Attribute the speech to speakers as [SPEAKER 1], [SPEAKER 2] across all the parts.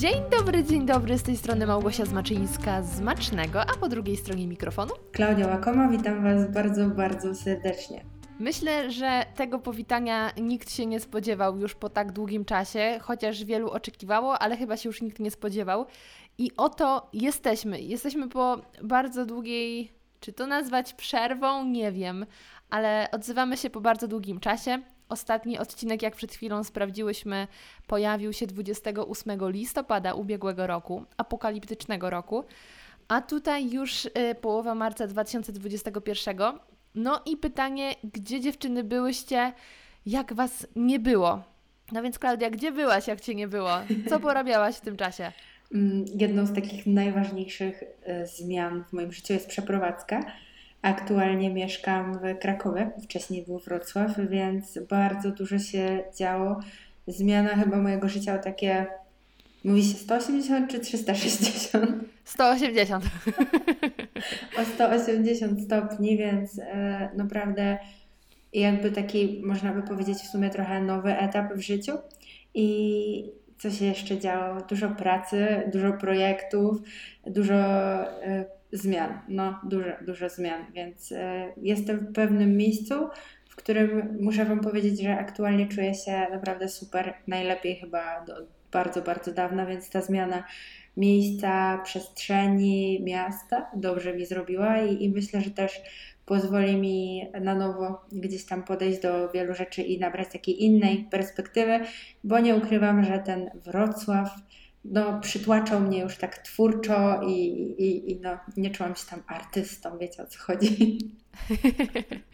[SPEAKER 1] Dzień dobry, dzień dobry, z tej strony Małgosia Zmaczyńska z Macznego, a po drugiej stronie mikrofonu
[SPEAKER 2] Klaudia Łakoma, witam Was bardzo, bardzo serdecznie.
[SPEAKER 1] Myślę, że tego powitania nikt się nie spodziewał już po tak długim czasie, chociaż wielu oczekiwało, ale chyba się już nikt nie spodziewał. I oto jesteśmy. Jesteśmy po bardzo długiej, czy to nazwać przerwą, nie wiem, ale odzywamy się po bardzo długim czasie. Ostatni odcinek, jak przed chwilą sprawdziłyśmy, pojawił się 28 listopada ubiegłego roku, apokaliptycznego roku, a tutaj już y, połowa marca 2021. No i pytanie, gdzie dziewczyny byłyście, jak Was nie było? No więc Klaudia, gdzie byłaś, jak Cię nie było? Co porabiałaś w tym czasie?
[SPEAKER 2] Mm, jedną z takich najważniejszych y, zmian w moim życiu jest przeprowadzka Aktualnie mieszkam w Krakowie, wcześniej był Wrocław, więc bardzo dużo się działo. Zmiana chyba mojego życia o takie, mówi się 180 czy 360?
[SPEAKER 1] 180.
[SPEAKER 2] o 180 stopni, więc e, naprawdę jakby taki, można by powiedzieć, w sumie trochę nowy etap w życiu. I co się jeszcze działo? Dużo pracy, dużo projektów, dużo e, zmian, no dużo, dużo zmian, więc e, jestem w pewnym miejscu, w którym muszę Wam powiedzieć, że aktualnie czuję się naprawdę super, najlepiej chyba do bardzo, bardzo dawna, więc ta zmiana miejsca, przestrzeni, miasta dobrze mi zrobiła i, i myślę, że też pozwoli mi na nowo gdzieś tam podejść do wielu rzeczy i nabrać takiej innej perspektywy, bo nie ukrywam, że ten Wrocław no, przytłaczał mnie już tak twórczo i, i, i no, nie czułam się tam artystą, wiecie o co chodzi.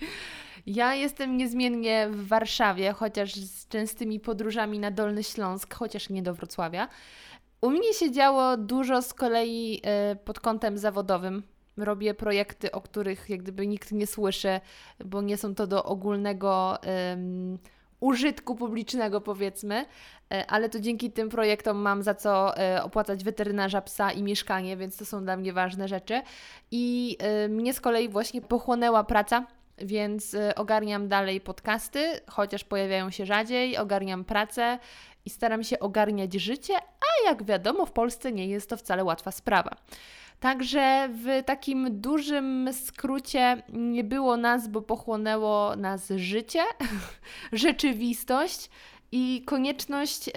[SPEAKER 1] Ja jestem niezmiennie w Warszawie, chociaż z częstymi podróżami na Dolny Śląsk, chociaż nie do Wrocławia. U mnie się działo dużo z kolei e, pod kątem zawodowym. Robię projekty, o których jak gdyby nikt nie słyszy, bo nie są to do ogólnego um, użytku publicznego, powiedzmy, e, ale to dzięki tym projektom mam za co e, opłacać weterynarza psa i mieszkanie, więc to są dla mnie ważne rzeczy. I e, mnie z kolei właśnie pochłonęła praca. Więc ogarniam dalej podcasty, chociaż pojawiają się rzadziej, ogarniam pracę i staram się ogarniać życie, a jak wiadomo, w Polsce nie jest to wcale łatwa sprawa. Także w takim dużym skrócie nie było nas, bo pochłonęło nas życie, rzeczywistość i konieczność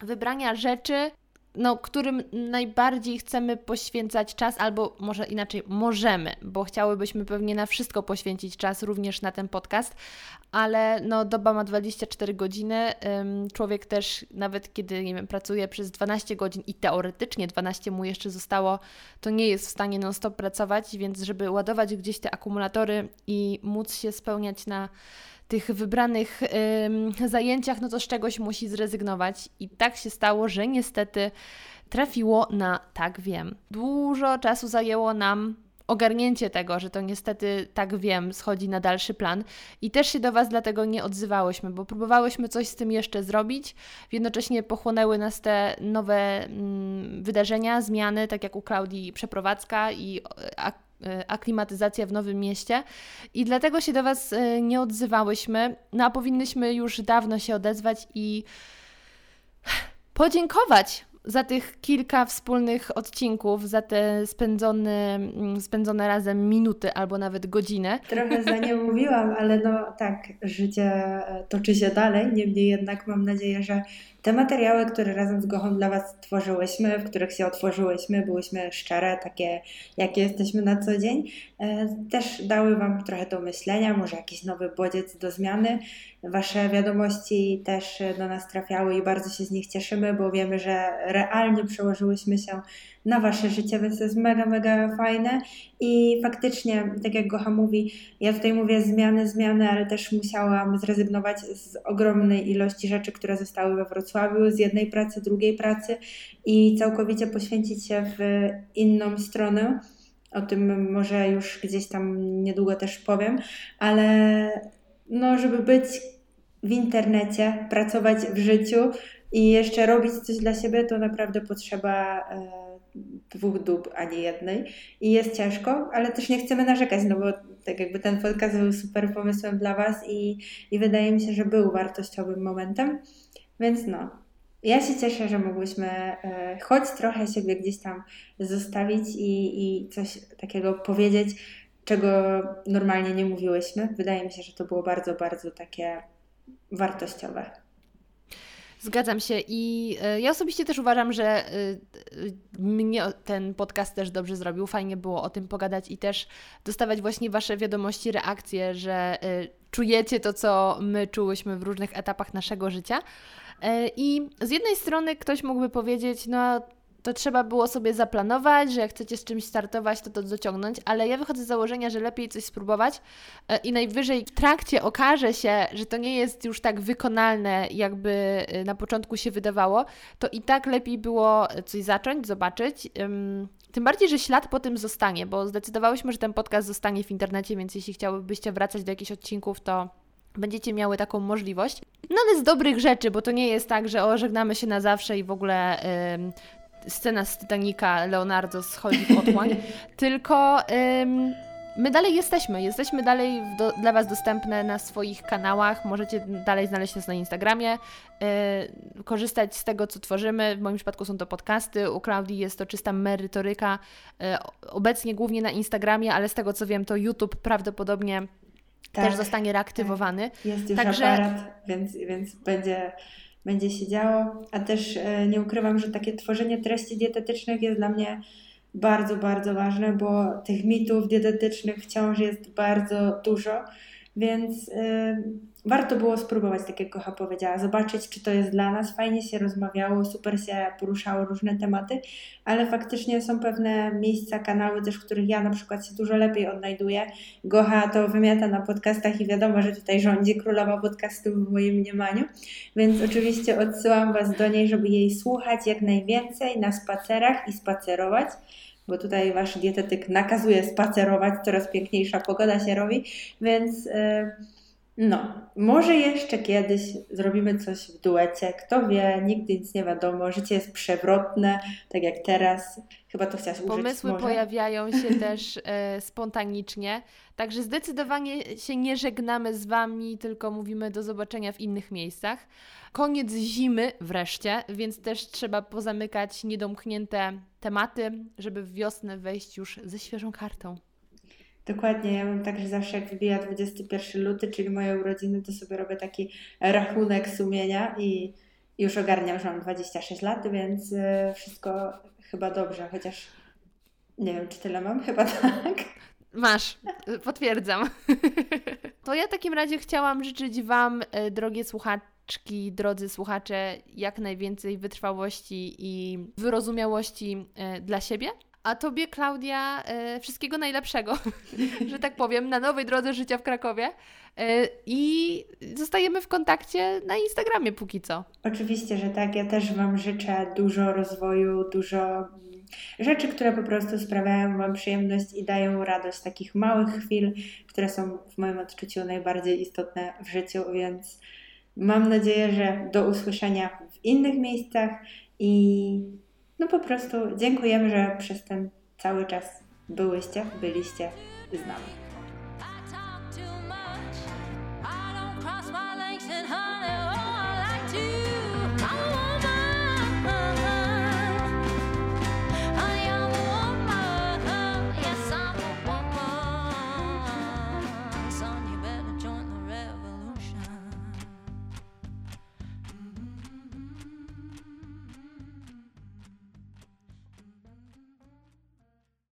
[SPEAKER 1] wybrania rzeczy, no, którym najbardziej chcemy poświęcać czas, albo może inaczej, możemy, bo chciałybyśmy pewnie na wszystko poświęcić czas, również na ten podcast, ale no, doba ma 24 godziny. Człowiek też, nawet kiedy nie wiem, pracuje przez 12 godzin i teoretycznie 12 mu jeszcze zostało, to nie jest w stanie non-stop pracować, więc żeby ładować gdzieś te akumulatory i móc się spełniać na tych wybranych ym, zajęciach, no to z czegoś musi zrezygnować. I tak się stało, że niestety trafiło na tak wiem. Dużo czasu zajęło nam ogarnięcie tego, że to niestety tak wiem, schodzi na dalszy plan. I też się do Was dlatego nie odzywałyśmy, bo próbowałyśmy coś z tym jeszcze zrobić. Jednocześnie pochłonęły nas te nowe mm, wydarzenia, zmiany, tak jak u Klaudii przeprowadzka i E, aklimatyzacja w nowym mieście i dlatego się do Was e, nie odzywałyśmy, no a powinnyśmy już dawno się odezwać i podziękować za tych kilka wspólnych odcinków, za te spędzone, mm, spędzone razem minuty albo nawet godzinę.
[SPEAKER 2] Trochę za nie mówiłam, ale no tak, życie e, toczy się dalej. Niemniej jednak mam nadzieję, że te materiały, które razem z Gochą dla Was tworzyłyśmy, w których się otworzyłyśmy, byłyśmy szczere, takie jakie jesteśmy na co dzień, e, też dały Wam trochę do myślenia, może jakiś nowy bodziec do zmiany. Wasze wiadomości też do nas trafiały i bardzo się z nich cieszymy, bo wiemy, że realnie przełożyłyśmy się na Wasze życie, więc to jest mega, mega fajne i faktycznie, tak jak Gocha mówi, ja tutaj mówię zmiany, zmiany, ale też musiałam zrezygnować z ogromnej ilości rzeczy, które zostały we Wrocławiu, z jednej pracy, drugiej pracy i całkowicie poświęcić się w inną stronę. O tym może już gdzieś tam niedługo też powiem, ale no, żeby być w internecie, pracować w życiu i jeszcze robić coś dla siebie, to naprawdę potrzeba. E, dwóch dób, a nie jednej. I jest ciężko, ale też nie chcemy narzekać, no bo tak jakby ten podcast był super pomysłem dla Was i, i wydaje mi się, że był wartościowym momentem. Więc no, ja się cieszę, że mogłyśmy e, choć trochę siebie gdzieś tam zostawić i, i coś takiego powiedzieć, czego normalnie nie mówiłyśmy. Wydaje mi się, że to było bardzo, bardzo takie wartościowe.
[SPEAKER 1] Zgadzam się i e, ja osobiście też uważam, że e, mnie ten podcast też dobrze zrobił. Fajnie było o tym pogadać i też dostawać właśnie Wasze wiadomości, reakcje, że czujecie to, co my czułyśmy w różnych etapach naszego życia. I z jednej strony ktoś mógłby powiedzieć, no to trzeba było sobie zaplanować, że jak chcecie z czymś startować, to to dociągnąć, ale ja wychodzę z założenia, że lepiej coś spróbować e, i najwyżej w trakcie okaże się, że to nie jest już tak wykonalne, jakby e, na początku się wydawało, to i tak lepiej było coś zacząć, zobaczyć. Tym bardziej, że ślad po tym zostanie, bo zdecydowałyśmy, że ten podcast zostanie w internecie, więc jeśli chciałybyście wracać do jakichś odcinków, to będziecie miały taką możliwość. No ale z dobrych rzeczy, bo to nie jest tak, że ożegnamy się na zawsze i w ogóle scena z Titanica, Leonardo schodzi w otchłań, tylko my dalej jesteśmy. Jesteśmy dalej do, dla Was dostępne na swoich kanałach. Możecie dalej znaleźć nas na Instagramie, yy, korzystać z tego, co tworzymy. W moim przypadku są to podcasty, u Klaudii jest to czysta merytoryka. Yy, obecnie głównie na Instagramie, ale z tego co wiem, to YouTube prawdopodobnie tak, też zostanie reaktywowany.
[SPEAKER 2] Tak. Jest już Także... aparat, więc, więc będzie będzie się działo. A też e, nie ukrywam, że takie tworzenie treści dietetycznych jest dla mnie bardzo, bardzo ważne, bo tych mitów dietetycznych wciąż jest bardzo dużo, więc yy, warto było spróbować, tak jak Kocha powiedziała, zobaczyć, czy to jest dla nas. Fajnie się rozmawiało, super się poruszało różne tematy, ale faktycznie są pewne miejsca, kanały też, w których ja na przykład się dużo lepiej odnajduję. Gocha to wymiata na podcastach i wiadomo, że tutaj rządzi królowa podcastu w moim mniemaniu, więc oczywiście odsyłam Was do niej, żeby jej słuchać jak najwięcej na spacerach i spacerować bo tutaj wasz dietetyk nakazuje spacerować, coraz piękniejsza pogoda się robi, więc yy, no, może jeszcze kiedyś zrobimy coś w duecie. Kto wie, nigdy nic nie wiadomo. Życie jest przewrotne, tak jak teraz. Chyba to chciałaś użyć.
[SPEAKER 1] Pomysły
[SPEAKER 2] może?
[SPEAKER 1] pojawiają się też e, spontanicznie. Także zdecydowanie się nie żegnamy z Wami, tylko mówimy do zobaczenia w innych miejscach. Koniec zimy wreszcie, więc też trzeba pozamykać niedomknięte tematy, żeby w wiosnę wejść już ze świeżą kartą.
[SPEAKER 2] Dokładnie, ja mam tak, że zawsze jak wybija 21 luty, czyli moje urodziny, to sobie robię taki rachunek sumienia i już ogarniam, że mam 26 lat, więc e, wszystko chyba dobrze, chociaż nie wiem, czy tyle mam, chyba tak.
[SPEAKER 1] Masz, potwierdzam. To ja w takim razie chciałam życzyć Wam, e, drogie słuchaczki, drodzy słuchacze, jak najwięcej wytrwałości i wyrozumiałości e, dla siebie, a Tobie, Klaudia, e, wszystkiego najlepszego, że tak powiem, na nowej drodze życia w Krakowie. E, I zostajemy w kontakcie na Instagramie póki co.
[SPEAKER 2] Oczywiście, że tak. Ja też Wam życzę dużo rozwoju, dużo mm, rzeczy, które po prostu sprawiają Wam przyjemność i dają radość, takich małych chwil, które są w moim odczuciu najbardziej istotne w życiu, więc mam nadzieję, że do usłyszenia w innych miejscach i no po prostu dziękujemy, że przez ten cały czas byłyście, byliście z nami.